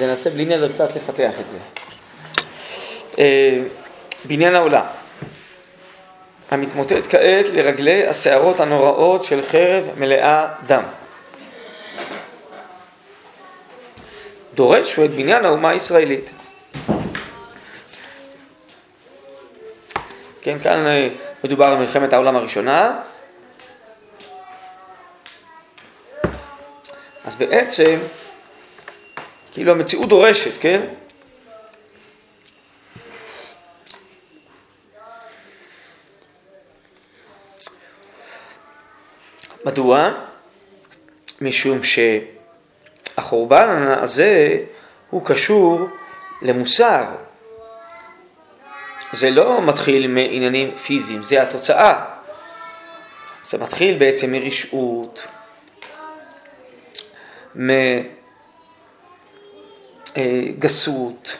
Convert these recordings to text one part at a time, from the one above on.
ננסה בלי נדר קצת לפתח את זה. אה, בניין העולם, המתמוטט כעת לרגלי הסערות הנוראות של חרב מלאה דם. דורש הוא את בניין האומה הישראלית. כן, כאן אה, מדובר על מלחמת העולם הראשונה. אז בעצם, כאילו המציאות דורשת, כן? מדוע? משום שהחורבן הזה הוא קשור למוסר. זה לא מתחיל מעניינים פיזיים, זה התוצאה. זה מתחיל בעצם מרשעות, מגסות,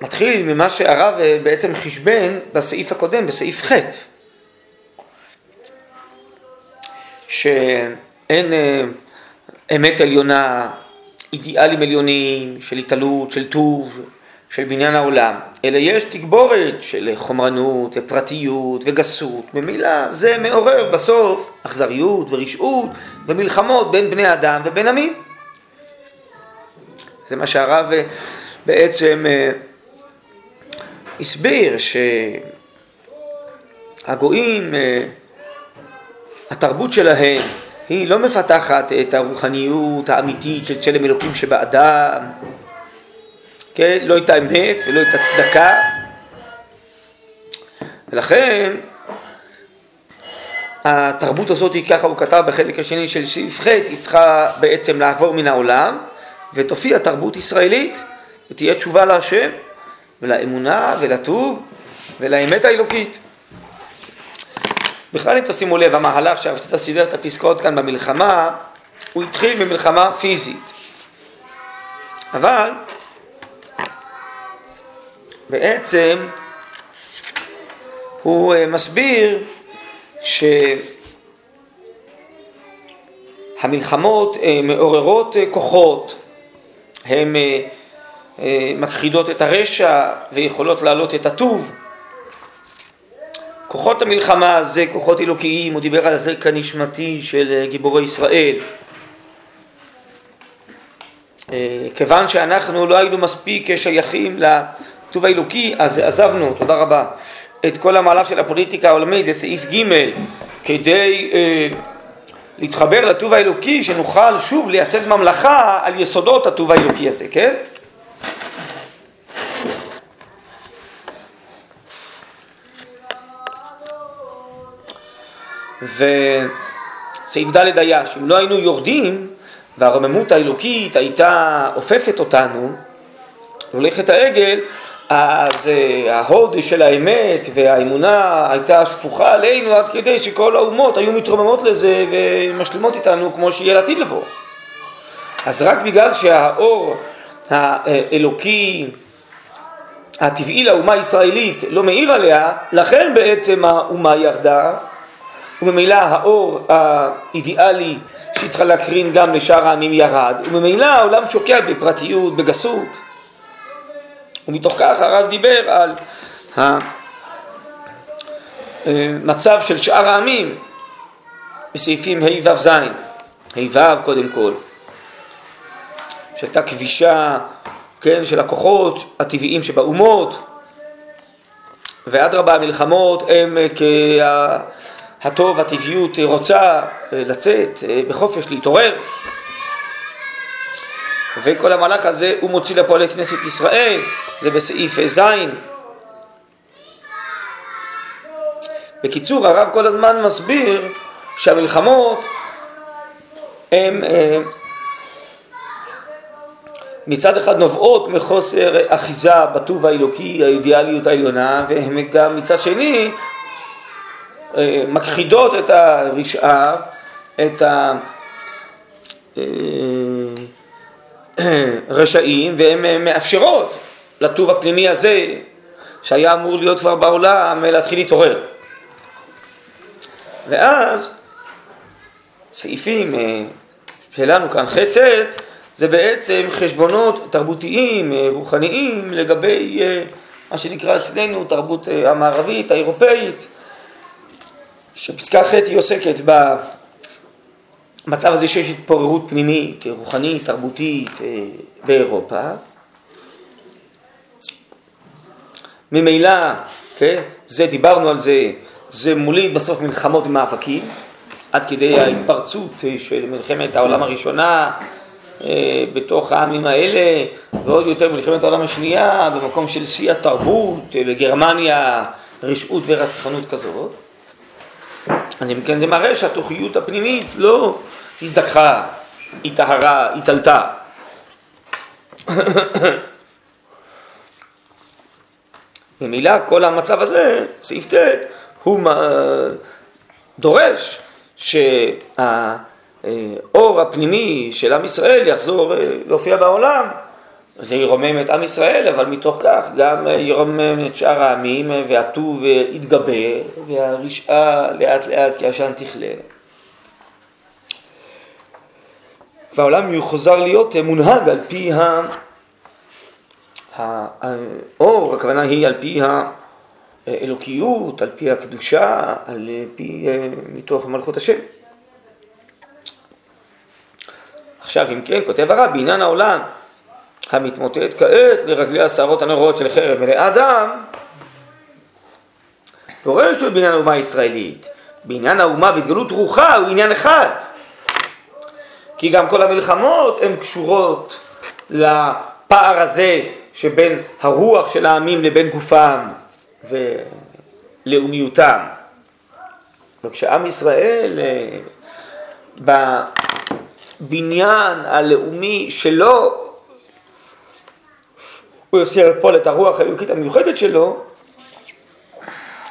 מתחיל ממה שהרב בעצם חשבן בסעיף הקודם, בסעיף ח'. שאין אה, אמת עליונה, אידיאלים עליונים של התעלות, של טוב, של בניין העולם, אלא יש תגבורת של חומרנות ופרטיות וגסות. ממילא זה מעורר בסוף אכזריות ורשעות ומלחמות בין בני אדם ובין עמים. זה מה שהרב אה, בעצם אה, הסביר שהגויים התרבות שלהם היא לא מפתחת את הרוחניות האמיתית של צלם אלוקים שבאדם, כן? לא את האמת ולא את הצדקה, ולכן התרבות הזאת, ככה הוא כתב בחלק השני של סעיף ח', היא צריכה בעצם לעבור מן העולם, ותופיע תרבות ישראלית, ותהיה תשובה להשם, ולאמונה, ולטוב, ולאמת האלוקית. בכלל אם תשימו לב, המהלך שהרב סידר את הפסקאות כאן במלחמה, הוא התחיל במלחמה פיזית. אבל בעצם הוא אה, מסביר שהמלחמות אה, מעוררות אה, כוחות, הן מכחידות את הרשע ויכולות להעלות את הטוב. כוחות המלחמה זה כוחות אלוקיים, הוא דיבר על הזרק הנשמתי של אה, גיבורי ישראל. אה, כיוון שאנחנו לא היינו מספיק שייכים לטוב האלוקי, אז עזבנו, תודה רבה, את כל המהלך של הפוליטיקה העולמית, זה סעיף ג', כדי אה, להתחבר לטוב האלוקי, שנוכל שוב לייסד ממלכה על יסודות הטוב האלוקי הזה, כן? וסעיף ד' היה שאם לא היינו יורדים והרוממות האלוקית הייתה אופפת אותנו, הולכת העגל, אז ההוד של האמת והאמונה הייתה שפוכה עלינו עד כדי שכל האומות היו מתרוממות לזה ומשלימות איתנו כמו שיהיה לעתיד לבוא. אז רק בגלל שהאור האלוקי הטבעי לאומה הישראלית לא מאיר עליה, לכן בעצם האומה ירדה וממילא האור האידיאלי שהיא צריכה להקרין גם לשאר העמים ירד, וממילא העולם שוקע בפרטיות, בגסות. ומתוך כך הרב דיבר על המצב של שאר העמים בסעיפים ה' ו' ז', ה' ו' קודם כל, שהייתה כבישה, כן, של הכוחות הטבעיים שבאומות, ואדרבה המלחמות הם כ... הטוב, הטבעיות רוצה אה, לצאת אה, בחופש, להתעורר. וכל המהלך הזה הוא מוציא לפועל את כנסת ישראל, זה בסעיף ז'. בקיצור, הרב כל הזמן מסביר שהמלחמות הן אה, מצד אחד נובעות מחוסר אחיזה בטוב האלוקי, האידיאליות העליונה, והן גם מצד שני אה, מכחידות את הרשעה, את הרשעים, והן מאפשרות לטוב הפנימי הזה, שהיה אמור להיות כבר בעולם, להתחיל להתעורר. ואז סעיפים אה, שלנו כאן ח' ט', זה בעצם חשבונות תרבותיים, רוחניים, לגבי מה שנקרא אצלנו תרבות המערבית, האירופאית, שפסקה ח' היא עוסקת במצב הזה שיש התפוררות פנימית, רוחנית, תרבותית באירופה. ממילא, כן, זה, דיברנו על זה, זה מוליד בסוף מלחמות ומאבקים, עד כדי ההתפרצות של מלחמת העולם הראשונה אה, בתוך העמים האלה, ועוד יותר מלחמת העולם השנייה, במקום של שיא התרבות, אה, בגרמניה, רשעות ורצחנות כזאת. אז אם כן זה מראה שהתוכיות הפנימית לא הזדככה, התאהרה, התעלתה. ממילא כל המצב הזה, סעיף ט', הוא דורש שהאור הפנימי של עם ישראל יחזור אה, להופיע בעולם. זה ירומם את עם ישראל, אבל מתוך כך גם ירומם את שאר העמים, והטוב יתגבר, והרשעה לאט לאט כעשן תכלה. והעולם יחוזר להיות מונהג על פי האור, הכוונה היא על פי האלוקיות, על פי הקדושה, על פי אה, מתוך מלכות השם. עכשיו אם כן, כותב הרב, בעניין העולם המתמוטט כעת לרגלי השערות הנוראות של חרב ולאדם, דורש הוא בעניין האומה הישראלית. בעניין האומה והתגלות רוחה הוא עניין אחד. כי גם כל המלחמות הן קשורות לפער הזה שבין הרוח של העמים לבין גופם ולאומיותם. וכשעם ישראל אה, בבניין הלאומי שלו הוא יוצר פה את הרוח האלוקית המיוחדת שלו,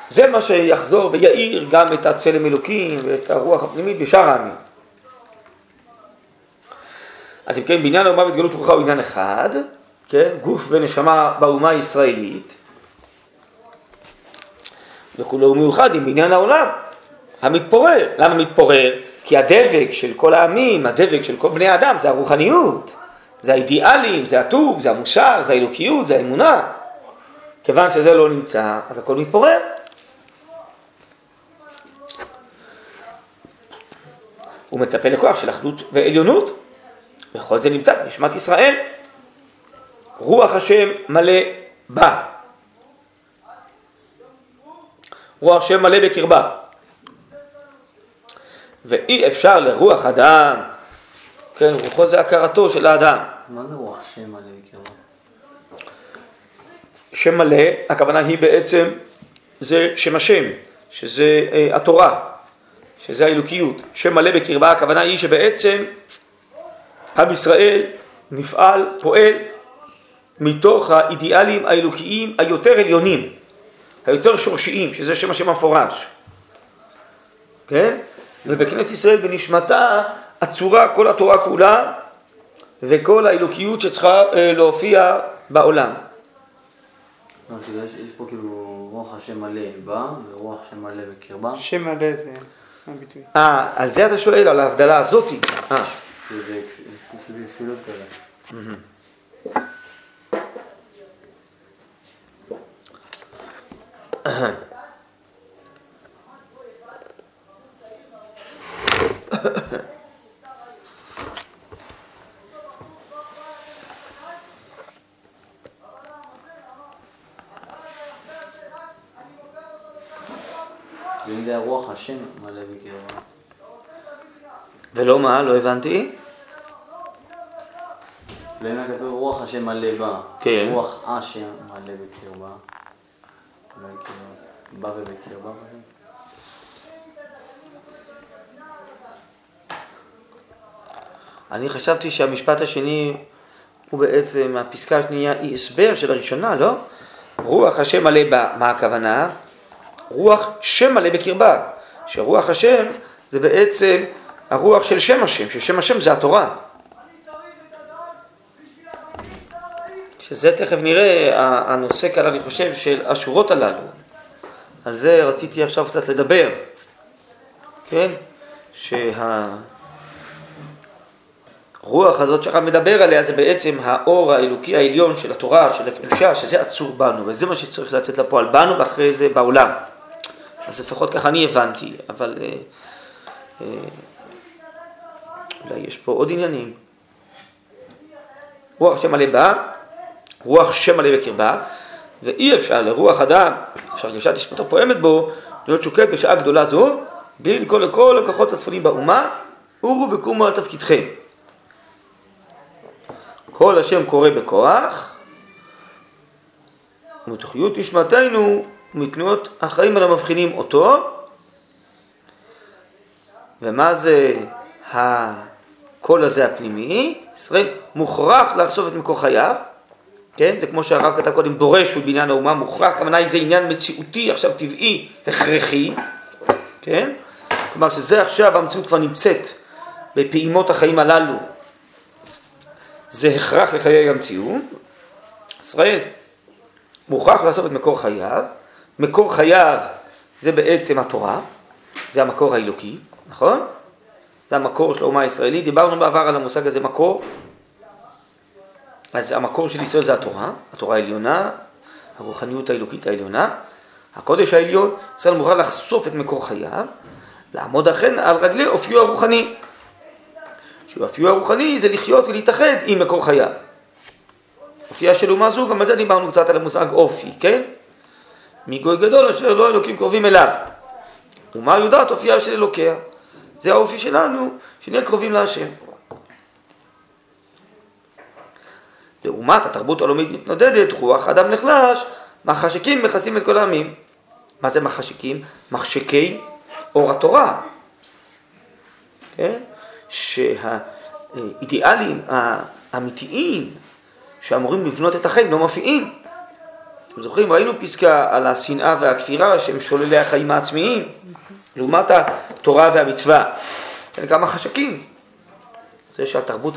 זה מה שיחזור ויאיר גם את הצלם אלוקים ואת הרוח הפנימית בשאר העמים. אז אם כן, בעניין האומה והתגלות רוחה הוא עניין אחד, כן, גוף ונשמה באומה הישראלית, וכולו הוא מיוחד עם בניין העולם המתפורר. למה מתפורר? כי הדבק של כל העמים, הדבק של כל בני האדם זה הרוחניות, זה האידיאלים, זה הטוב, זה המוסר, זה האלוקיות, זה האמונה. כיוון שזה לא נמצא, אז הכל מתפורר. הוא מצפה לכוח של אחדות ועליונות. וכל זה נמצא בנשמת ישראל. רוח השם מלא בה. רוח השם מלא בקרבה. ואי אפשר לרוח אדם, כן, רוחו זה הכרתו של האדם. מה זה רוח שם מלא בקרבה? שם מלא, הכוונה היא בעצם, זה שם השם, שזה אה, התורה, שזה האלוקיות. שם מלא בקרבה, הכוונה היא שבעצם עם ישראל נפעל, פועל, מתוך האידיאלים האלוקיים היותר עליונים, היותר שורשיים, שזה שם השם המפורש. כן? ובכנסת ישראל בנשמתה עצורה כל התורה כולה וכל האלוקיות שצריכה אה, להופיע בעולם. יש, פה כאילו רוח השם מלא בא ורוח השם מלא בקרבה. שם מלא זה הביטוי. אה, על זה אתה שואל, על ההבדלה הזאתי. אה. זה כפילות כזה. ואם זה הרוח השם מלא בקרבה. ולא מה? לא הבנתי. למה כתוב רוח השם מלא בה. כן. רוח השם מלא בקרבה. אולי כאילו, בא ובקרבה. אני חשבתי שהמשפט השני הוא בעצם, הפסקה השנייה היא הסבר של הראשונה, לא? רוח השם מלא בה, מה הכוונה? רוח שם מלא בקרבה, שרוח השם זה בעצם הרוח של שם השם, ששם השם זה התורה. שזה תכף נראה הנושא כאן, אני חושב, של השורות הללו. על זה רציתי עכשיו קצת לדבר, כן? שה... הרוח הזאת שהרב מדבר עליה זה בעצם האור האלוקי העליון של התורה, של הקדושה, שזה עצור בנו, וזה מה שצריך לצאת לפועל בנו ואחרי זה בעולם. אז לפחות ככה אני הבנתי, אבל אה, אה, אולי יש פה עוד עניינים. רוח שם מלא בה, רוח שם מלא בקרבה, ואי אפשר לרוח אדם, שהרגשת נשמתו פועמת בו, להיות שוקל בשעה גדולה זו, בלי לקרוא לכל הכוחות הצפונים באומה, אורו וקומו על תפקידכם. כל השם קורא בכוח, ומתוכיות נשמתנו ומתנועות החיים על המבחינים אותו. ומה זה הקול הזה הפנימי? ישראל מוכרח לחשוף את מקור חייו, כן? זה כמו שהרב כתב קודם, דורש הוא בעניין האומה, מוכרח, הכוונה היא זה עניין מציאותי, עכשיו טבעי, הכרחי, כן? כלומר שזה עכשיו המציאות כבר נמצאת בפעימות החיים הללו, זה הכרח לחיי המציאות. ישראל מוכרח לאסוף את מקור חייו, מקור חייו זה בעצם התורה, זה המקור האלוקי, נכון? זה המקור של האומה הישראלית, דיברנו בעבר על המושג הזה מקור, אז המקור של ישראל זה התורה, התורה העליונה, הרוחניות האלוקית העליונה, הקודש העליון, ישראל מוכרח לחשוף את מקור חייו, לעמוד אכן על רגלי אופיו הרוחני. שאופיו הרוחני זה לחיות ולהתאחד עם מקור חייו. אופייה של אומה זו, גם על זה דיברנו קצת על המושג אופי, כן? מגוי גדול אשר לא אלוקים קרובים אליו. אומה יודעת אופייה של אלוקיה. זה האופי שלנו, שנהיה קרובים להשם. לעומת התרבות העולמית מתנודדת, רוח אדם נחלש, מחשקים מכסים את כל העמים. מה זה מחשקים? מחשקי אור התורה. כן? שהאידיאלים האמיתיים שאמורים לבנות את החיים לא מופיעים. אתם זוכרים, ראינו פסקה על השנאה והכפירה שהם שוללי החיים העצמיים, לעומת התורה והמצווה. זה כמה חשקים. זה שהתרבות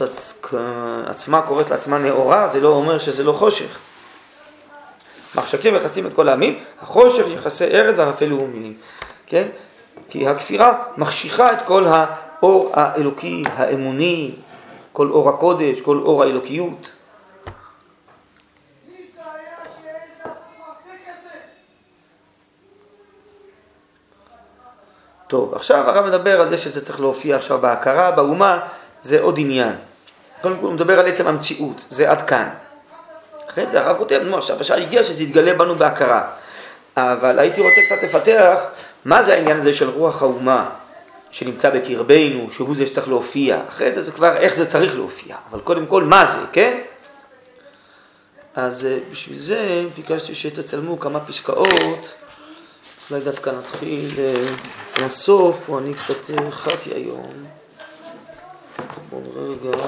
עצמה קוראת לעצמה נאורה, זה לא אומר שזה לא חושך. מחשקים מכסים את כל העמים, החושך יחסי ארץ וערפי לאומיים, כן? כי הכפירה מחשיכה את כל האור האלוקי, האמוני, כל אור הקודש, כל אור האלוקיות. טוב, עכשיו הרב מדבר על זה שזה צריך להופיע עכשיו בהכרה, באומה, זה עוד עניין. קודם כל הוא מדבר על עצם המציאות, זה עד כאן. אחרי זה הרב כותב, נו עכשיו השעה הגיעה שזה יתגלה בנו בהכרה. אבל הייתי רוצה קצת לפתח מה זה העניין הזה של רוח האומה שנמצא בקרבנו, שהוא זה שצריך להופיע. אחרי זה זה כבר איך זה צריך להופיע, אבל קודם כל מה זה, כן? אז אה, בשביל זה ביקשתי שתצלמו כמה פסקאות. אולי דווקא נתחיל מהסוף, או אני קצת חטאתי היום. בואו נראה רגע.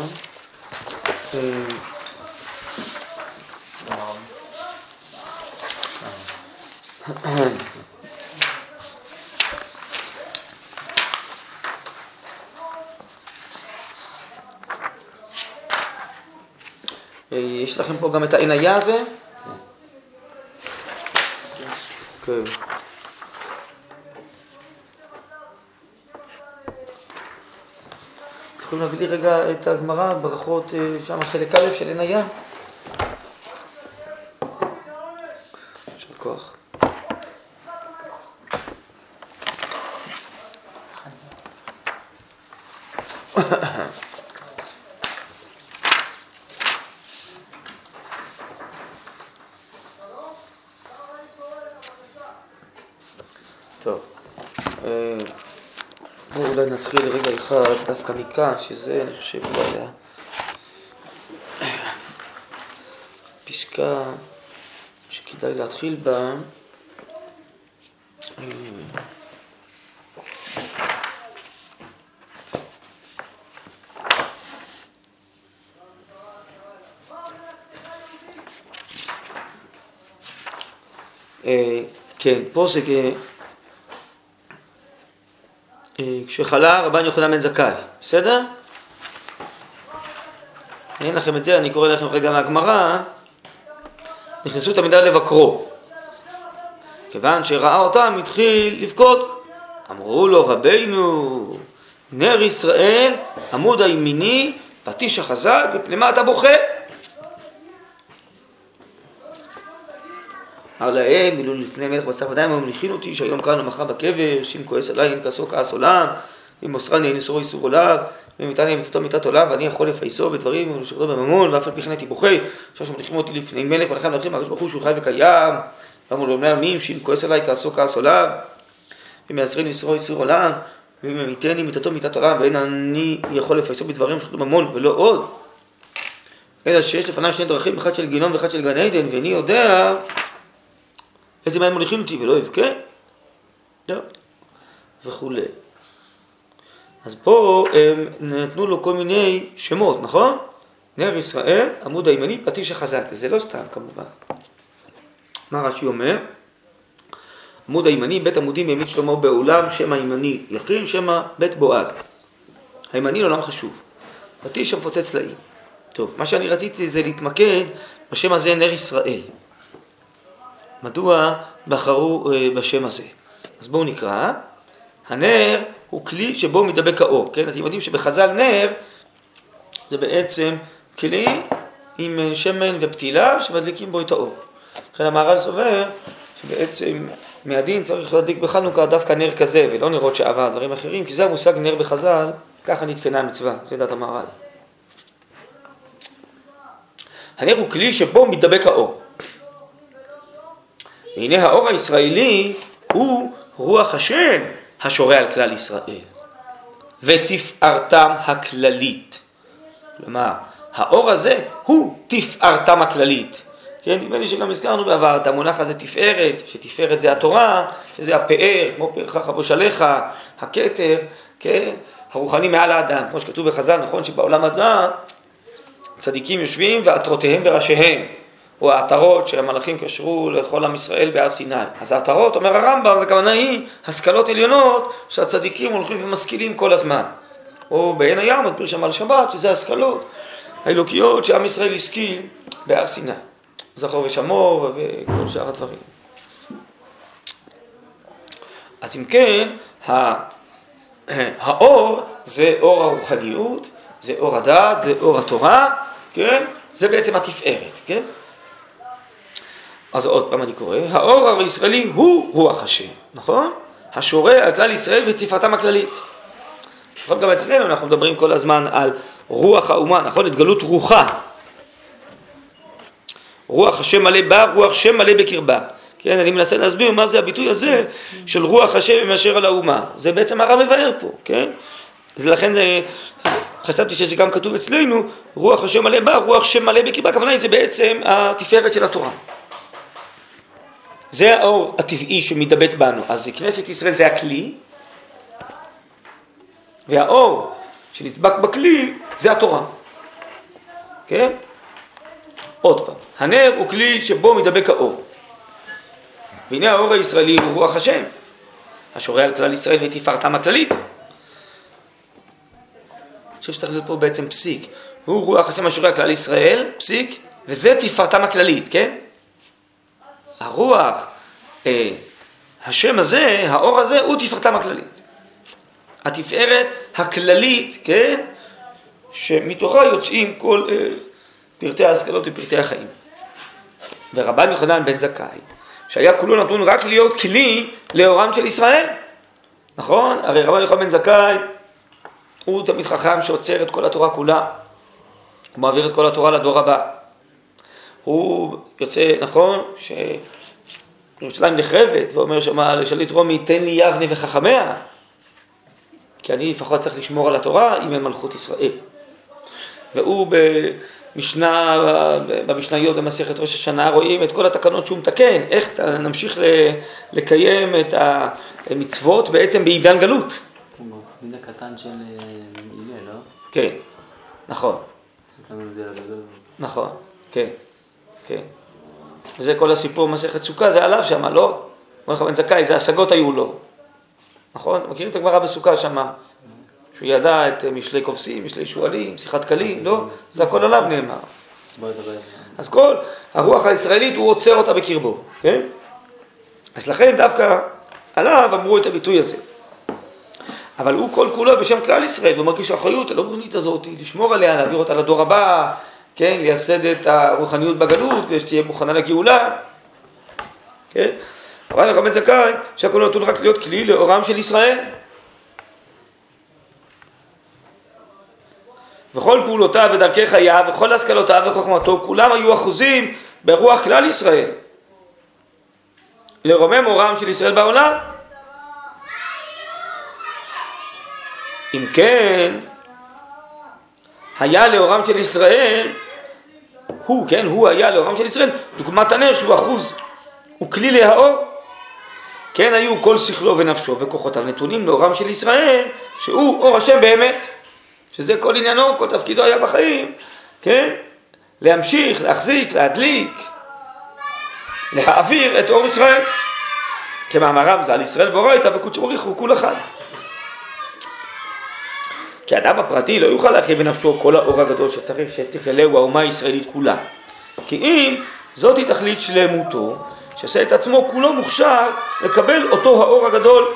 יש לכם פה גם את העיניה הזה? כן. יכולים להביא לי רגע את הגמרא, ברכות, אה, שם חלק א' של עין הים? יישר כוח. נתחיל רגע אחד דווקא מכאן, שזה אני חושב אולי פסקה שכדאי להתחיל בה. אה, כן, פה זה כשחלה רבן יוחנן בן זכאי, בסדר? אין לכם את זה, אני קורא לכם רגע מהגמרא, נכנסו תלמידיו לבקרו. כיוון שראה אותם, התחיל לבכות. אמרו לו, רבינו, נר ישראל, עמוד הימיני, פטיש החזק, מפני מה אתה בוכה? אמר להם, אילו לפני מלך בשר ודם, הם מניחים אותי שהיום כאן ומחר בקבר, שאם כועס עליי אין כעסו כעס עולם, אם מוסרני אין איסורו איסור עולם, ואם יתן מיתתו מיתת עולם, ואני יכול לפייסו בדברים ולשחררו בממון, ואף על פי כן הייתי בוכה, עכשיו שמניחים אותי לפני מלך ולכן מלכים, הקדוש ברוך הוא שהוא חי וקיים, ואמרו לו בני עמים, שאם כועס עליי כעסו כעס עולם, ואם יעשרני איסורו איסור עולם, ואם ימיתני מיתתו מיתת עולם, ואין אני יכול לפייסו בדברים שלחו ממון ולא עוד. אלא שיש לפניו שני דרכים, אחד של גיהנום ואחד של גן עדן, ואיני יודע איזה מים מוליכים אותי ולא אבכה, לא, וכולי. אז פה הם נתנו לו כל מיני שמות, נכון? נר ישראל, עמוד הימני, פטיש החזק, וזה לא סתם כמובן. מה רש"י אומר? עמוד הימני, בית עמודים ימין שלמה בעולם, שם הימני יכין, שם בית בועז. הימני לעולם חשוב. פטיש המפוצץ סלעים. טוב, מה שאני רציתי זה להתמקד בשם הזה נר ישראל. מדוע בחרו אה, בשם הזה? אז בואו נקרא. הנר הוא כלי שבו מדבק האור, כן? אתם יודעים שבחז"ל נר זה בעצם כלי עם אה, שמן ופתילה שמדליקים בו את האור. לכן המהר"ל סובר שבעצם מהדין צריך להדליק בחנוכה דווקא נר כזה ולא נרות שעבר, דברים אחרים, כי זה המושג נר בחז"ל, ככה נתקנה המצווה, זה דת המהר"ל. הנר הוא כלי שבו מתדבק האור. והנה האור הישראלי הוא רוח השם השורה על כלל ישראל, ותפארתם הכללית. כלומר, האור הזה הוא תפארתם הכללית. כן, נדמה לי שגם הזכרנו בעבר את המונח הזה תפארת, שתפארת זה התורה, שזה הפאר, כמו פארך חבוש עליך, הכתר, כן, הרוחני מעל האדם, כמו שכתוב בחז"ל, נכון שבעולם הזה צדיקים יושבים ועטרותיהם בראשיהם. או העטרות שהמלאכים קשרו לכל עם ישראל בהר סיני. אז העטרות, אומר הרמב"ם, זה כוונה היא השכלות עליונות שהצדיקים הולכים ומשכילים כל הזמן. או בעין הים, מסביר שם על שבת, שזה השכלות האלוקיות שעם ישראל השכיל בהר סיני. זכור ושמור וכל שאר הדברים. אז אם כן, האור זה אור הרוחניות, זה אור הדת, זה אור התורה, כן? זה בעצם התפארת, כן? אז עוד פעם אני קורא, האור הישראלי הוא רוח השם, נכון? השורה על כלל ישראל ותפארתם הכללית. נכון, גם אצלנו אנחנו מדברים כל הזמן על רוח האומה, נכון? התגלות רוחה. רוח השם מלא בה, רוח שם מלא בקרבה. כן, אני מנסה להסביר מה זה הביטוי הזה של רוח השם מאשר על האומה. זה בעצם הרב מבאר פה, כן? לכן זה, חשבתי שזה גם כתוב אצלנו, רוח השם מלא בה, רוח שם מלא בקרבה, הכוונה היא זה בעצם התפארת של התורה. זה האור הטבעי שמדבק בנו. אז כנסת ישראל זה הכלי, והאור שנדבק בכלי זה התורה. כן? עוד פעם, הנר הוא כלי שבו מדבק האור. והנה האור הישראלי הוא רוח השם, השורה על כלל ישראל ותפארתם הכללית. אני חושב שצריך להיות פה בעצם פסיק. הוא רוח השם השורה על כלל ישראל, פסיק, וזה תפארתם הכללית, כן? הרוח, אה, השם הזה, האור הזה, הוא תפארתם הכללית. התפארת הכללית, כן, שמתוכה יוצאים כל אה, פרטי ההשכלות ופרטי החיים. ורבן יוחנן בן זכאי, שהיה כולו נתון רק להיות כלי לאורם של ישראל. נכון? הרי רבן יוחנן בן זכאי הוא תמיד חכם שעוצר את כל התורה כולה. הוא מעביר את כל התורה לדור הבא. הוא יוצא, נכון, שירושלים נחרבת, ואומר שמה לשליט רומי, תן לי יבנה וחכמיה, כי אני לפחות צריך לשמור על התורה אם אין מלכות ישראל. והוא במשנה, במשניות במסכת ראש השנה רואים את כל התקנות שהוא מתקן, איך נמשיך לקיים את המצוות בעצם בעידן גלות. בן הקטן של הלל, לא? כן, נכון. נכון, כן. כן. וזה כל הסיפור מסכת סוכה, זה עליו שם, לא? אומר לך בן זכאי, איזה השגות היו לו. נכון? מכירים את הגמרא בסוכה שמה? שהוא ידע את משלי כובסים, משלי שועלים, שיחת קלים, לא? זה הכל עליו נאמר. אז כל הרוח הישראלית, הוא עוצר אותה בקרבו, כן? אז לכן דווקא עליו אמרו את הביטוי הזה. אבל הוא כל כולו בשם כלל ישראל, והוא מרגיש אחריות הלא ברונית הזאת, לשמור עליה, להעביר אותה לדור הבא, כן, לייסד את הרוחניות בגלות, כדי שתהיה מוכנה לגאולה, כן? אבל בן זכאי, שהכל נתון רק להיות כלי לאורם של ישראל. וכל פעולותיו ודרכי חייו וכל השכלותיו וחוכמתו, כולם היו אחוזים ברוח כלל ישראל. לרומם אורם של ישראל בעולם. אם כן, היה לאורם של ישראל, הוא, כן, הוא היה לאורם של ישראל, דוגמת הנר שהוא אחוז, הוא כלי להאור. כן היו כל שכלו ונפשו וכוחותיו נתונים לאורם של ישראל, שהוא אור השם באמת, שזה כל עניינו, כל תפקידו היה בחיים, כן? להמשיך, להחזיק, להדליק, להעביר את אור ישראל. כמאמרם זה על ישראל ואורייתא וקודשו בריחו כול אחד. כי האדם הפרטי לא יוכל להכיל בנפשו כל האור הגדול שצריך שתכללהו האומה הישראלית כולה. כי אם זאתי תכלית שלמותו, שעשה את עצמו כולו מוכשר לקבל אותו האור הגדול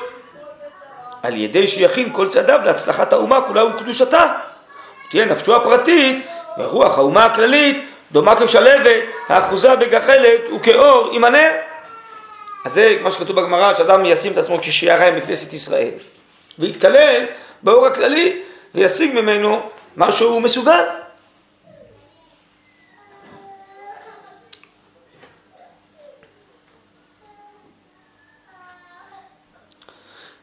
על ידי שיכין כל צעדיו להצלחת האומה כולה וקדושתה. תהיה נפשו הפרטית ורוח האומה הכללית דומה כשלבת האחוזה בגחלת וכאור עם הנר. אז זה מה שכתוב בגמרא, שאדם ישים את עצמו כשיעריים בכנסת ישראל ויתקלל באור הכללי וישיג ממנו מה שהוא מסוגל.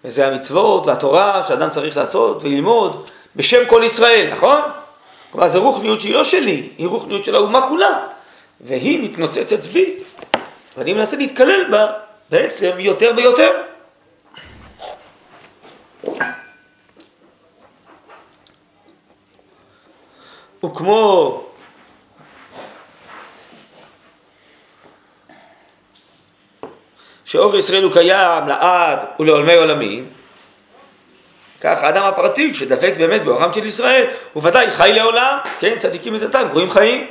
וזה המצוות והתורה שאדם צריך לעשות וללמוד בשם כל ישראל, נכון? כלומר זו רוחניות שהיא לא שלי, היא רוחניות של האומה כולה והיא מתנוצצת בי ואני מנסה להתקלל בה בעצם יותר ויותר. וכמו שאור ישראל הוא קיים לעד ולעולמי עולמים, כך האדם הפרטי שדבק באמת באורם של ישראל, הוא ודאי חי לעולם, כן, צדיקים ודתם, קרואים חיים.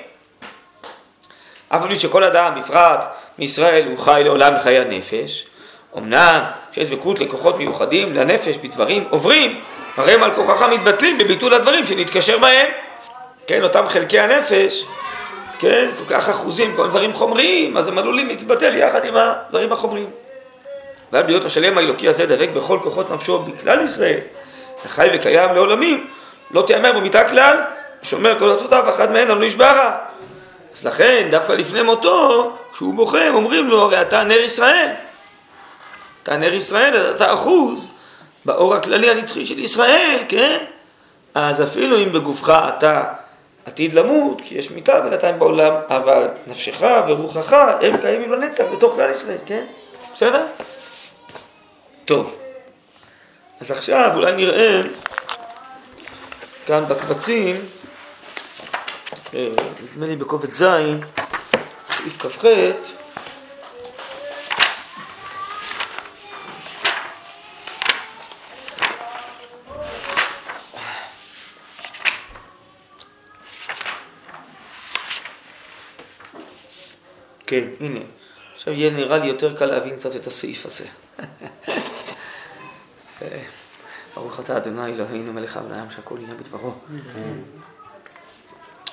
אף על פי שכל אדם, בפרט מישראל, הוא חי לעולם בחיי הנפש, אמנם שיש דבקות לכוחות מיוחדים לנפש בדברים עוברים, הרי הם על כוחך מתבטלים בביטול הדברים שנתקשר בהם. כן, אותם חלקי הנפש, כן, כל כך אחוזים, כל דברים חומריים, אז הם עלולים להתבטל יחד עם הדברים החומריים. ועל בהיות השלם האלוקי הזה דבק בכל כוחות נפשו בכלל ישראל, וחי וקיים לעולמים, לא תיאמר במיתה כלל, שומר כל אותותיו, אחת מהן עלו נשברה. אז לכן, דווקא לפני מותו, כשהוא בוכה, אומרים לו, הרי אתה נר ישראל. אתה נר ישראל, אתה אחוז באור הכללי הנצחי של ישראל, כן? אז אפילו אם בגופך אתה עתיד למות, כי יש מיתה בינתיים בעולם, אבל נפשך ורוחך הם קיימים לנצח בתוך כלל ישראל, כן? בסדר? טוב. אז עכשיו אולי נראה כאן בקבצים, אה, נדמה לי בקובץ ז', סעיף כ"ח, כן, הנה. עכשיו יהיה נראה לי יותר קל להבין קצת את הסעיף הזה. זה... ברוך אתה אדוני אלוהינו מלך העולם שהכל יהיה בדברו.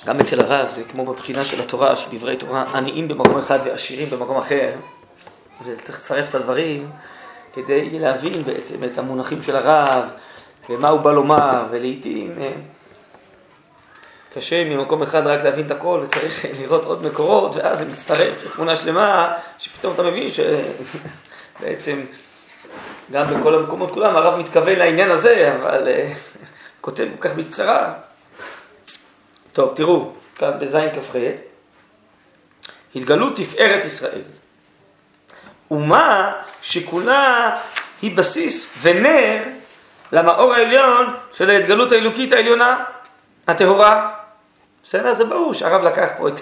גם אצל הרב זה כמו בבחינה של התורה, של דברי תורה, עניים במקום אחד ועשירים במקום אחר. וצריך לצרף את הדברים כדי להבין בעצם את המונחים של הרב ומה הוא בא לומר, ולעיתים אה, קשה ממקום אחד רק להבין את הכל וצריך לראות עוד מקורות ואז זה מצטרף לתמונה שלמה שפתאום אתה מבין שבעצם גם בכל המקומות כולם הרב מתכוון לעניין הזה אבל uh, כותב כל כך בקצרה. טוב תראו כאן בזין כ"ח התגלות תפארת ישראל אומה שכולה היא בסיס ונר למאור העליון של ההתגלות האלוקית העליונה הטהורה בסדר? זה ברור שהרב לקח פה את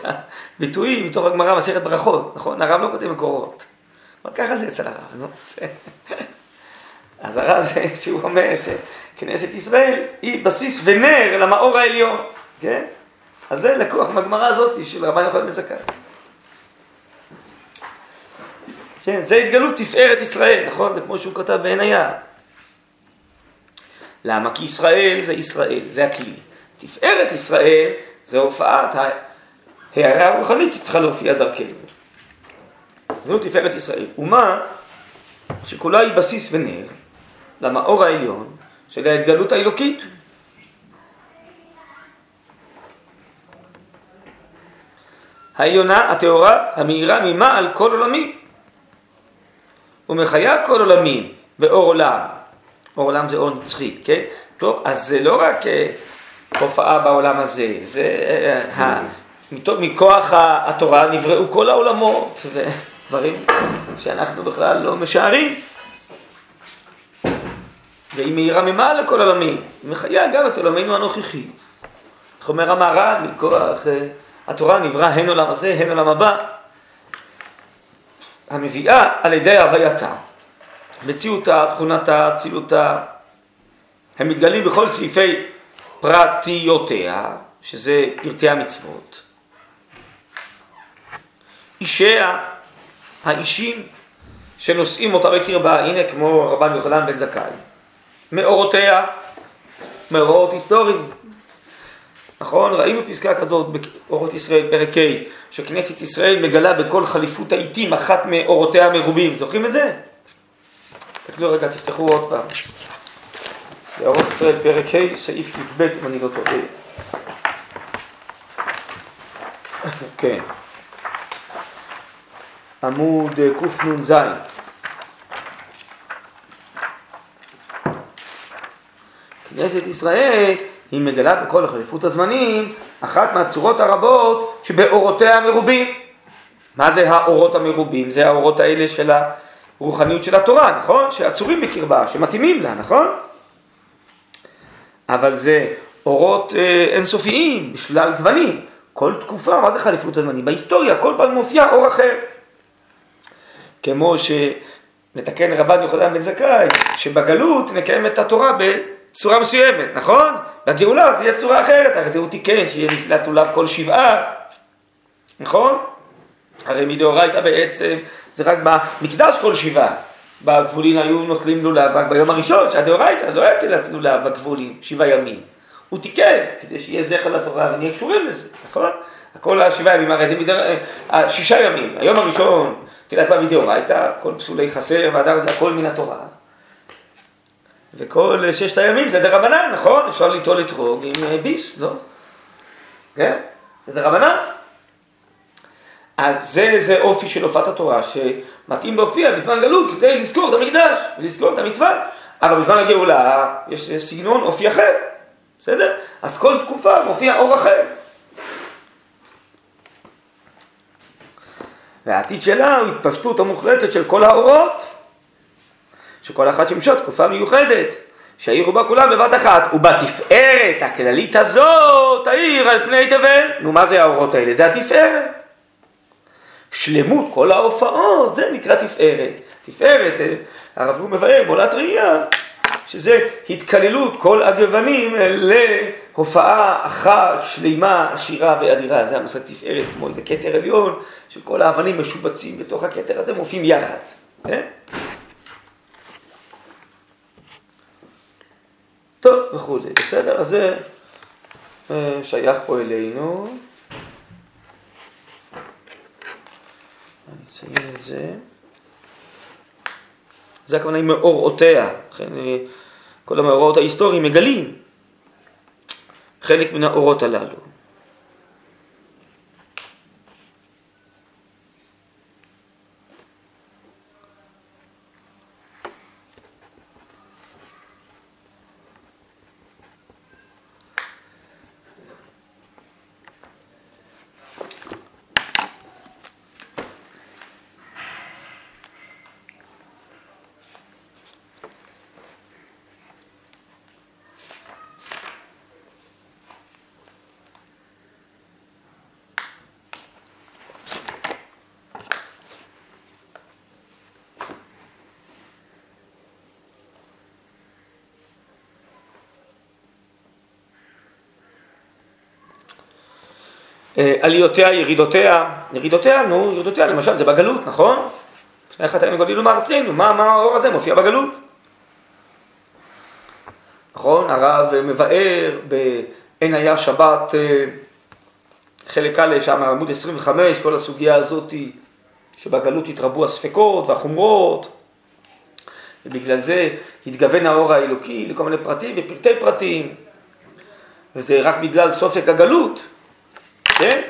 הביטויים מתוך הגמרא מסכת ברכות, נכון? הרב לא כותב מקורות. אבל ככה זה אצל הרב, נו. אז הרב, שהוא אומר שכנסת ישראל היא בסיס ונר למאור העליון, כן? אז זה לקוח מהגמרא הזאת של רבן יוחנן בן זכאי. כן, זה התגלות תפארת ישראל, נכון? זה כמו שהוא כתב בעין היער. למה? כי ישראל זה ישראל, זה הכלי. תפארת ישראל זה הופעת ההערה הרוחנית שצריכה להופיע דרכנו. זו תפארת ישראל. אומה שכולה היא בסיס ונר למאור העליון של ההתגלות האלוקית. העליונה, הטהורה, המאירה ממעל כל עולמים. ומחיה כל עולמים באור עולם. אור עולם זה אור נצחי, כן? טוב, אז זה לא רק אה, הופעה בעולם הזה, זה אה, מכוח התורה נבראו כל העולמות, ודברים שאנחנו בכלל לא משערים. והיא מאירה ממעל לכל עולמים, היא מחיה גם את עולמנו הנוכחי. איך אומר המהר"ל, מכוח אה, התורה נברא הן עולם הזה, הן עולם הבא, המביאה על ידי הווייתה, מציאותה, תכונתה, אצילותה, הם מתגלים בכל סעיפי פרטיותיה, שזה פרטי המצוות. אישיה, האישים שנושאים אותה בקרבה, הנה כמו רבן יוחנן בן זכאי. מאורותיה, מאורות היסטוריים. נכון? ראינו פסקה כזאת באורות ישראל, פרק ה', שכנסת ישראל מגלה בכל חליפות העיתים אחת מאורותיה המרובים. זוכרים את זה? תסתכלו רגע, תפתחו עוד פעם. באורות ישראל, פרק ה', סעיף י"ב, אם אני לא טועה. כן. עמוד קנ"ז. כנסת ישראל היא מגלה בכל חליפות הזמנים אחת מהצורות הרבות שבאורותיה המרובים. מה זה האורות המרובים? זה האורות האלה של הרוחניות של התורה, נכון? שעצורים בקרבה, שמתאימים לה, נכון? אבל זה אורות אה, אינסופיים, בשלל גוונים. כל תקופה, מה זה חליפות הזמנים? בהיסטוריה כל פעם מופיע אור אחר. כמו שמתקן רבן יוחנן בן זכאי, שבגלות נקיים את התורה בצורה מסוימת, נכון? בגאולה זה יהיה צורה אחרת, הרי זה הוא תיקן, שיהיה נפילת עולם כל שבעה, נכון? הרי מדאורייתא בעצם זה רק במקדש כל שבעה. בגבולין היו נוטלים לולב רק ביום הראשון, שהדאורייתא לא היה תלת לולב בגבולין, שבעה ימים. הוא תיקן, כדי שיהיה זכר לתורה ונהיה קשורים לזה, נכון? כל השבעה ימים, הרי זה מדר... שישה ימים, היום הראשון תלת לולב מדאורייתא, כל פסולי חסר והדר זה הכל מן התורה. וכל ששת הימים זה דרבנן, נכון? אפשר ליטול אתרוג עם אה, ביס, לא? כן? זה דרבנן. אז זה, זה אופי של הופעת התורה שמתאים להופיע בזמן גלות כדי לזכור את המקדש ולזכור את המצווה. אבל בזמן הגאולה יש סגנון אופי אחר, בסדר? אז כל תקופה מופיע אור אחר. והעתיד שלה הוא התפשטות המוחלטת של כל האורות, שכל אחת שימשה תקופה מיוחדת, שהעירו בה כולם בבת אחת, ובתפארת הכללית הזאת העיר על פני תבל. נו, מה זה האורות האלה? זה התפארת. שלמות כל ההופעות, זה נקרא תפארת. תפארת, אה, הרב הוא מבאר בעולת ראייה, שזה התקללות כל הגוונים להופעה אחת, שלמה, עשירה ואדירה. זה המושג תפארת, כמו איזה כתר עליון, שכל האבנים משובצים בתוך הכתר הזה, מופיעים יחד. כן? טוב, וכולי. בסדר, אז זה אה, שייך פה אלינו. אני אציין את זה. זה הכוונה עם מאורעותיה, לכן אה, כל המאורעות ההיסטוריים מגלים חלק מן האורות הללו. עליותיה, ירידותיה, ירידותיה, נו, ירידותיה, למשל זה בגלות, נכון? איך אתם גולילו מארצנו, מה, מה האור הזה מופיע בגלות? נכון? הרב מבאר ב"אין היה שבת" אה, חלק א', שם עמוד 25, כל הסוגיה הזאת שבגלות התרבו הספקות והחומרות, ובגלל זה התגוון האור האלוקי לכל מיני פרטים ופרטי פרטים, וזה רק בגלל סופק הגלות, כן?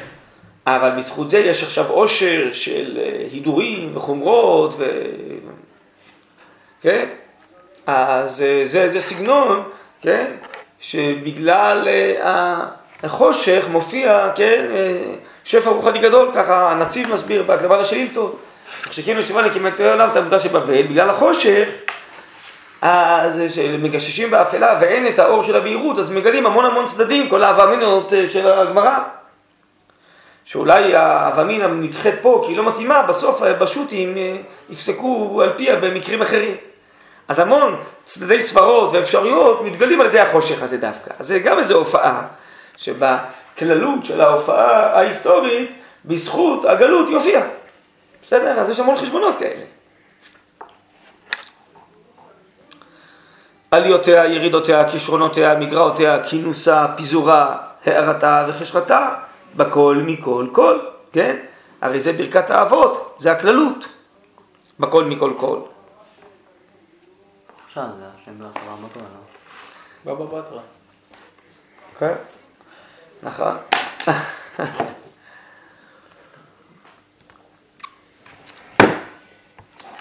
אבל בזכות זה יש עכשיו עושר של אה, הידורים וחומרות, ו... כן? אז אה, זה, זה סגנון, כן? שבגלל אה, החושך מופיע, כן? שפע רוחני גדול, ככה הנציב מסביר בהקדמה לשאילתות. כשכאילו שתבוא לקימתי עולם תלמודה של בבל, בגלל החושך, אז מגששים באפלה ואין את האור של הבהירות, אז מגלים המון המון צדדים, כל האבמינות של הגמרא. שאולי האבמין נדחית פה כי היא לא מתאימה, בסוף בשו"תים אה, יפסקו על פיה במקרים אחרים. אז המון צדדי סברות ואפשרויות מתגלים על ידי החושך הזה דווקא. אז זה גם איזו הופעה, שבכללות של ההופעה ההיסטורית, בזכות הגלות היא הופיעה. בסדר? אז יש המון חשבונות כאלה. עליותיה, ירידותיה, כישרונותיה, מגרעותיה, כינוסה, פיזורה, הערתה וחשכתה, בכל מכל כל, כן? הרי זה ברכת האבות, זה הכללות, בכל מכל כל. זה השם לא? בבא בתרא. כן, נכון.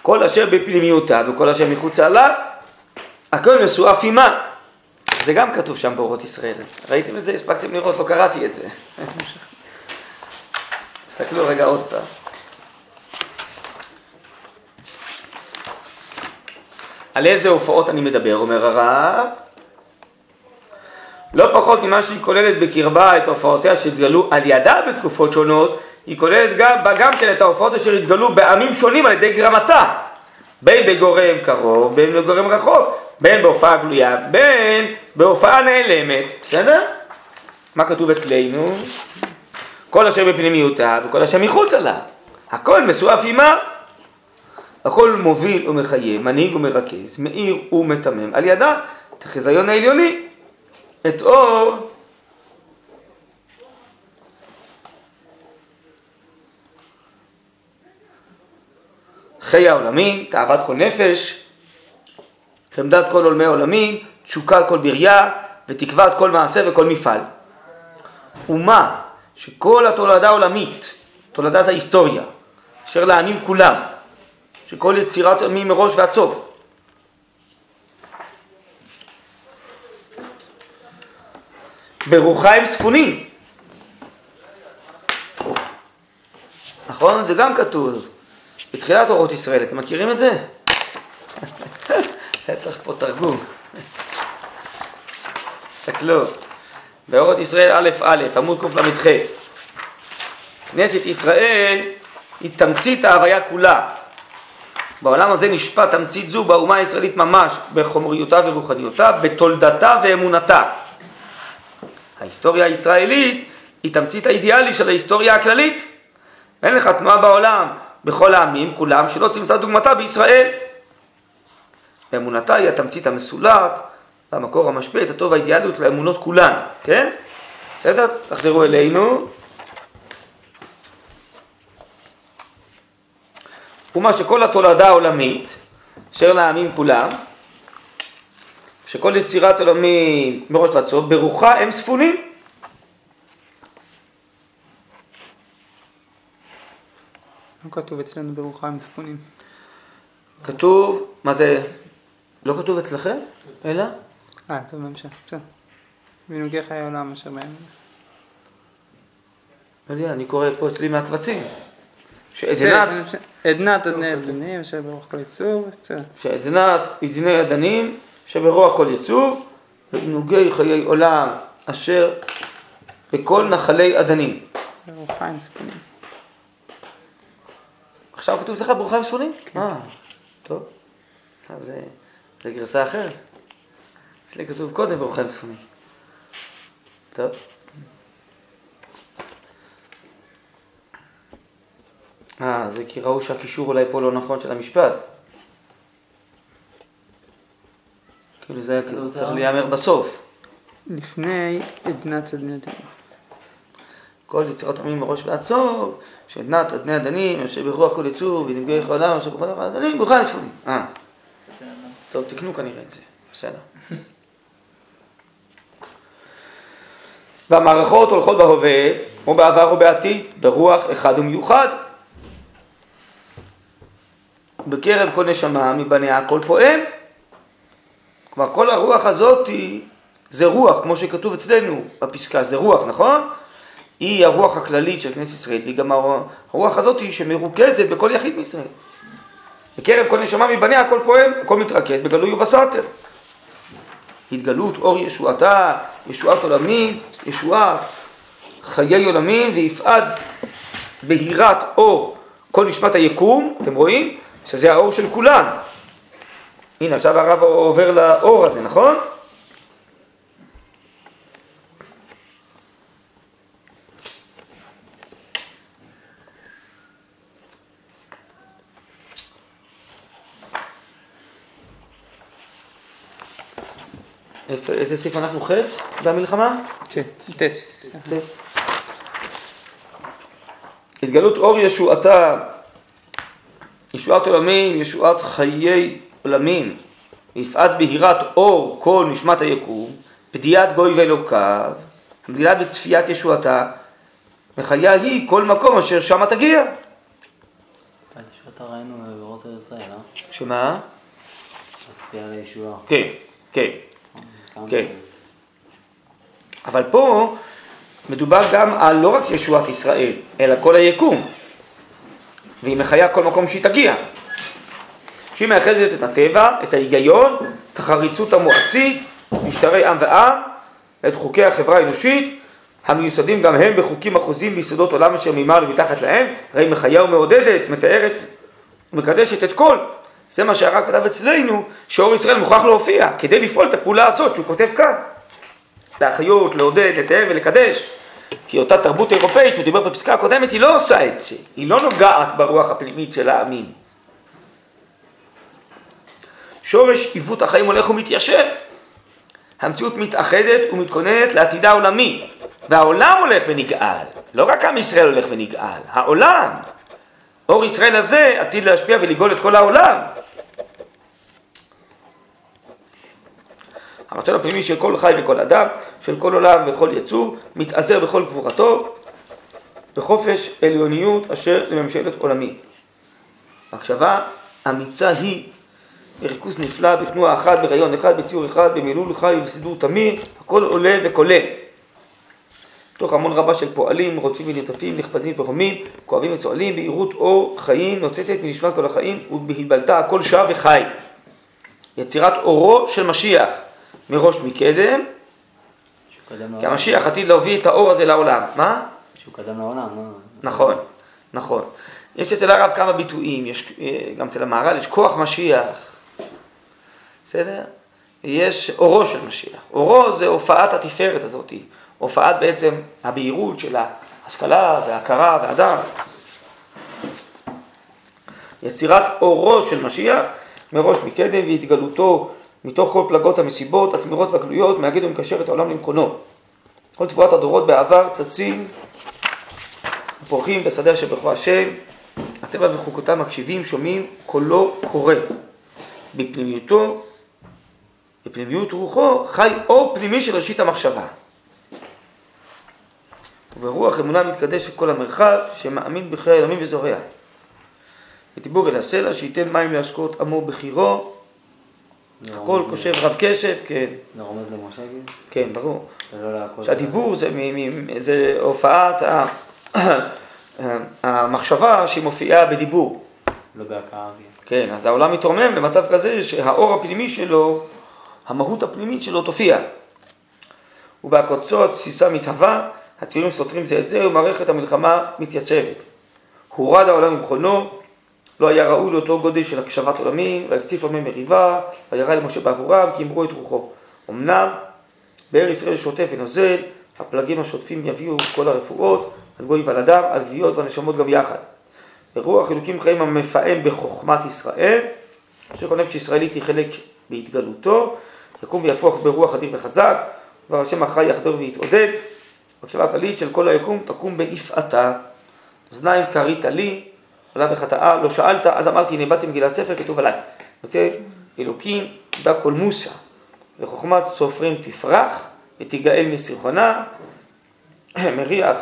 כל אשר בפנימיותה וכל אשר מחוצה לה, הכל מסועף עימה. זה גם כתוב שם באורות ישראל. ראיתם את זה? הספקתם לראות? לא קראתי את זה. תסתכלו רגע עוד פעם. על איזה הופעות אני מדבר, אומר הרב? לא פחות ממה שהיא כוללת בקרבה את הופעותיה שהתגלו על ידה בתקופות שונות, היא כוללת גם, בה גם כן את ההופעות אשר התגלו בעמים שונים על ידי גרמתה, בין בגורם קרוב, בין בגורם רחוק, בין בהופעה גלויה, בין בהופעה נעלמת, בסדר? מה כתוב אצלנו? כל אשר בפנימיותה וכל אשר מחוצה לה, הכל מסועף עימה. הכל מוביל ומחייב, מנהיג ומרכז, מאיר ומתמם, על ידה את החזיון העליוני, את אור חיי העולמים, תאוות כל נפש, חמדת כל עולמי עולמים, תשוקה כל בריה ותקוות כל מעשה וכל מפעל. ומה שכל התולדה העולמית, תולדה זה ההיסטוריה, אשר לעמים כולם, שכל יצירת עמים מראש ועד סוף. ברוחה הם ספונים. נכון? זה גם כתוב. בתחילת אורות ישראל, אתם מכירים את זה? היה צריך פה תרגום. תסתכלו, באורות ישראל א' א', עמוד קל"ח. כנסת ישראל היא תמצית ההוויה כולה. בעולם הזה נשפט תמצית זו באומה הישראלית ממש, בחומריותה ורוחניותה, בתולדתה ואמונתה. ההיסטוריה הישראלית היא תמצית האידיאלי של ההיסטוריה הכללית. אין לך תנועה בעולם בכל העמים כולם שלא תמצא דוגמתה בישראל. ואמונתה היא התמצית המסולעת והמקור המשפיע את הטוב האידיאליות לאמונות כולן, כן? בסדר? תחזרו אלינו. ומה שכל התולדה העולמית, אשר לעמים כולם, שכל יצירת עולמי מראש ועד סוף, ברוחה הם ספונים. לא כתוב אצלנו ברוחה הם צפונים. כתוב, מה זה, לא כתוב אצלכם? אלא? אה, טוב, בהמשך, בסדר. בנוגע חיי העולם אשר בהם. לא יודע, אני קורא פה אצלי מהקבצים. שעדנת, עדנת עדני עדנים אשר ברוח כל יצור, בסדר. שעדנת עדני עדנים שברוח כל יצור, ועינוגי חיי עולם אשר בכל נחלי עדנים. ברוחה הם צפונים. עכשיו כתוב אצלך ברוכה עם צפונים? אה, טוב. אז זה- זה גרסה אחרת. אצלי כתוב קודם ברוכה עם צפונים. טוב. אה, זה כי ראו שהקישור אולי פה לא נכון של המשפט. כאילו שזה צריך להיאמר בסוף. לפני עדנת עדנת. כל יצירות עמים מראש ועד סוף, שעדנת עדני הדנים, אשר ברוח כל יצור, ונפגעי כל העולם, אשר בכל הדנים, ברוכה הצפונים. אה, טוב, תקנו כנראה את זה, בסדר. והמערכות הולכות בהווה, או בעבר או בעתיד, ברוח אחד ומיוחד. בקרב כל נשמה מבניה כל פועם. כלומר, כל הרוח הזאת היא, זה רוח, כמו שכתוב אצלנו בפסקה, זה רוח, נכון? היא הרוח הכללית של כנסת ישראל, והיא גם הרוח הזאת שמרוכזת בכל יחיד מישראל. בקרב כל נשמה מבניה הכל פועם, הכל מתרכז בגלוי ובסתר. התגלות אור ישועתה, ישועת עולמים, ישועה חיי עולמים, ויפעד בהירת אור כל נשמת היקום, אתם רואים? שזה האור של כולם. הנה, עכשיו הרב עובר לאור הזה, נכון? איזה סעיף אנחנו ח' במלחמה? כן, ט'. התגלות אור ישועתה, ישועת עולמים, ישועת חיי עולמים, יפעת בהירת אור כל נשמת היקום, פדיעת גוי ואלוקיו, המדינה בצפיית ישועתה, מחיה היא כל מקום אשר שמה תגיע. ראינו ישראל, אה? שמה? הצפייה לישועה. כן, כן. כן. אבל פה מדובר גם על לא רק ישועת ישראל, אלא כל היקום. והיא מחיה כל מקום שהיא תגיע. שהיא מאחזת את הטבע, את ההיגיון, את החריצות המועצית, משטרי עם ועם, את חוקי החברה האנושית, המיוסדים גם הם בחוקים החוזים ביסודות עולם אשר ממעל ומתחת להם, הרי מחיה ומעודדת, מתארת ומקדשת את כל. זה מה שהרב כתב אצלנו, שאור ישראל מוכרח להופיע, כדי לפעול את הפעולה הזאת שהוא כותב כאן. להחיות, לעודד, לתאר ולקדש. כי אותה תרבות אירופאית שהוא דיבר בפסקה הקודמת, היא לא עושה את זה. היא לא נוגעת ברוח הפנימית של העמים. שורש עיוות החיים הולך ומתיישר. המציאות מתאחדת ומתכוננת לעתידה העולמי. והעולם הולך ונגאל. לא רק עם ישראל הולך ונגאל, העולם. אור ישראל הזה עתיד להשפיע ולגאול את כל העולם. הרצון הפנימי של כל חי וכל אדם, של כל עולם וכל יצור, מתעזר בכל גבורתו, בחופש עליוניות אשר לממשלת עולמי. הקשבה אמיצה היא בריכוז נפלא, בתנועה אחת, ברעיון אחד, בציור אחד, במילול חי ובסידור תמיר, הכל עולה וכולל. תוך המון רבה של פועלים, רוצים ונרטפים, נחפזים וחומים, כואבים וצועלים, בהירות אור חיים נוצצת מנשמת כל החיים, ובהתבלטה הכל שר וחי. יצירת אורו של משיח, מראש מקדם. כי המשיח עתיד להביא את האור הזה לעולם. מה? שהוא קדם לעולם, לא? נכון, נכון. יש אצל הרב כמה ביטויים, יש, אה, גם אצל המהר"ל יש כוח משיח, בסדר? יש אורו של משיח. אורו זה הופעת התפארת הזאת, הופעת בעצם הבהירות של ההשכלה וההכרה והדעת. יצירת אורו של משיח מראש מקדם והתגלותו מתוך כל פלגות המסיבות, התמירות והגלויות, מאגד ומקשר את העולם למכונו. כל תבואת הדורות בעבר צצים ופורחים בשדה אשר ברכו השם, הטבע וחוקותיו מקשיבים, שומעים, קולו קורא. בפנימיותו, בפנימיות רוחו, חי אור פנימי של ראשית המחשבה. וברוח אמונה מתקדשת כל המרחב, שמאמין בחיי הימים וזורע. ודיבור אל הסלע, שייתן מים להשקות עמו בחירו, הכל קושב רב קשב, כן, זה רומז למשה כאילו? כן, ברור. שהדיבור זה, זה הופעת המחשבה שהיא מופיעה בדיבור. לא בהכאה. כן, אז העולם מתרומם למצב כזה שהאור הפנימי שלו, המהות הפנימית שלו תופיע. ובעקוצו התסיסה מתהווה, הצירים סותרים זה את זה, ומערכת המלחמה מתייצבת. הורד העולם ממכונו, לא היה ראוי לאותו גודל של הקשבת עולמים, והקציף עמי מריבה, וירא למשה בעבורם, כי אמרו את רוחו. אמנם, באר ישראל שוטף ונוזל, הפלגים השוטפים יביאו כל הרפואות, על גוי ועל אדם, על גוויות והנשמות גם יחד. ברוח אלוקים חיים המפעם בחוכמת ישראל, אשר כל נפש ישראלית היא חלק בהתגלותו, יקום ויהפוך ברוח אדיר וחזק, דבר השם החי יחדור ויתעודד, הקשבה כללית של כל היקום תקום ביפעתה, אוזניים כרית לי, עולה וחטאה, לא שאלת, אז אמרתי, הנה באתי מגילת ספר, כתוב עליי. אוקיי? אלוקים, דע כל מוסה, וחוכמת סופרים תפרח, ותיגאל מסרחונה, מריח,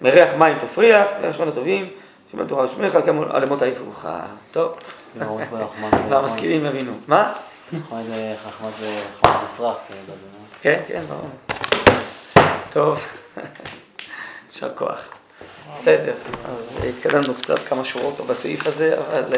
מריח מים תפריח, מריח שמונה טובים, שמע תורה ושמך, כמו על אמות יפרוך. טוב, והמשכילים יבינו. מה? חכמת זה חכמת זה אסרח. כאילו, כן, כן, ברור. טוב, יישר כוח. בסדר, אז התקדמנו קצת כמה שורות בסעיף הזה, אבל...